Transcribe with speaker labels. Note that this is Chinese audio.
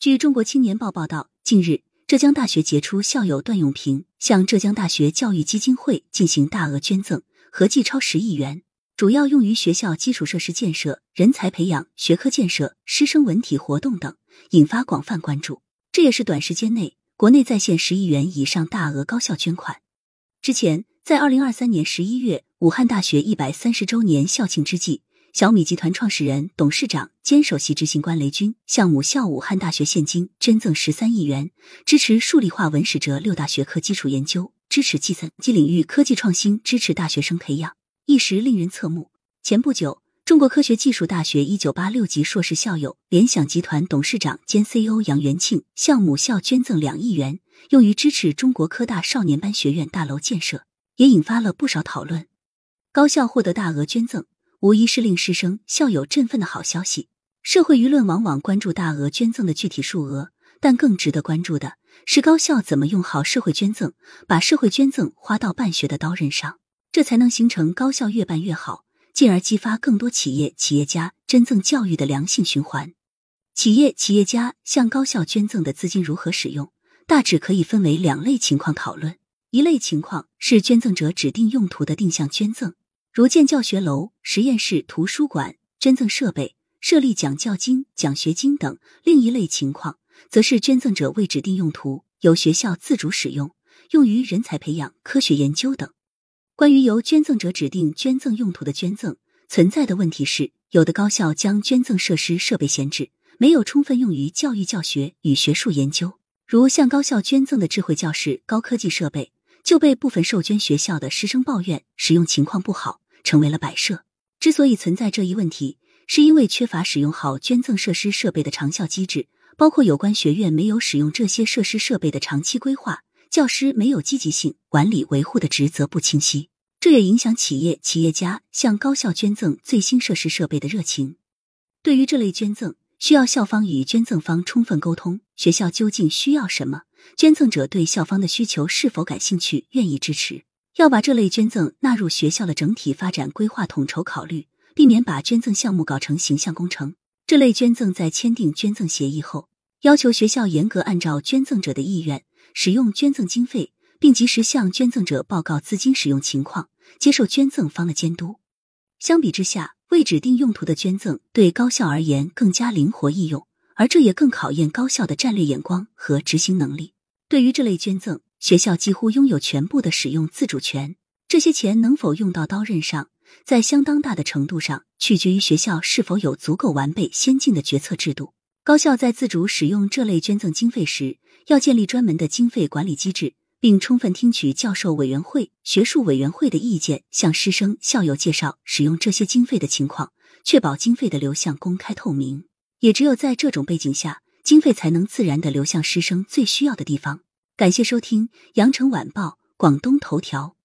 Speaker 1: 据中国青年报报道，近日，浙江大学杰出校友段永平向浙江大学教育基金会进行大额捐赠，合计超十亿元，主要用于学校基础设施建设、人才培养、学科建设、师生文体活动等，引发广泛关注。这也是短时间内国内在线十亿元以上大额高校捐款。之前，在二零二三年十一月，武汉大学一百三十周年校庆之际。小米集团创始人、董事长兼首席执行官雷军向母校武汉大学现金捐赠十三亿元，支持数理化文史哲六大学科基础研究，支持计算机领域科技创新，支持大学生培养，一时令人侧目。前不久，中国科学技术大学一九八六级硕士校友、联想集团董事长兼 CEO 杨元庆向母校捐赠两亿元，用于支持中国科大少年班学院大楼建设，也引发了不少讨论。高校获得大额捐赠。无疑是令师生校友振奋的好消息。社会舆论往往关注大额捐赠的具体数额，但更值得关注的是高校怎么用好社会捐赠，把社会捐赠花到办学的刀刃上，这才能形成高校越办越好，进而激发更多企业企业家捐赠教育的良性循环。企业企业家向高校捐赠的资金如何使用，大致可以分为两类情况讨论。一类情况是捐赠者指定用途的定向捐赠。如建教学楼、实验室、图书馆、捐赠设备、设立奖教金、奖学金等；另一类情况，则是捐赠者未指定用途，由学校自主使用，用于人才培养、科学研究等。关于由捐赠者指定捐赠用途的捐赠，存在的问题是，有的高校将捐赠设施设备闲置，没有充分用于教育教学与学术研究。如向高校捐赠的智慧教室、高科技设备。就被部分受捐学校的师生抱怨使用情况不好，成为了摆设。之所以存在这一问题，是因为缺乏使用好捐赠设施设备的长效机制，包括有关学院没有使用这些设施设备的长期规划，教师没有积极性管理维护的职责不清晰，这也影响企业企业家向高校捐赠最新设施设备的热情。对于这类捐赠，需要校方与捐赠方充分沟通，学校究竟需要什么？捐赠者对校方的需求是否感兴趣、愿意支持？要把这类捐赠纳入学校的整体发展规划统筹考虑，避免把捐赠项目搞成形象工程。这类捐赠在签订捐赠协议后，要求学校严格按照捐赠者的意愿使用捐赠经费，并及时向捐赠者报告资金使用情况，接受捐赠方的监督。相比之下，未指定用途的捐赠对高校而言更加灵活易用。而这也更考验高校的战略眼光和执行能力。对于这类捐赠，学校几乎拥有全部的使用自主权。这些钱能否用到刀刃上，在相当大的程度上取决于学校是否有足够完备先进的决策制度。高校在自主使用这类捐赠经费时，要建立专门的经费管理机制，并充分听取教授委员会、学术委员会的意见，向师生校友介绍使用这些经费的情况，确保经费的流向公开透明。也只有在这种背景下，经费才能自然的流向师生最需要的地方。感谢收听《羊城晚报·广东头条》。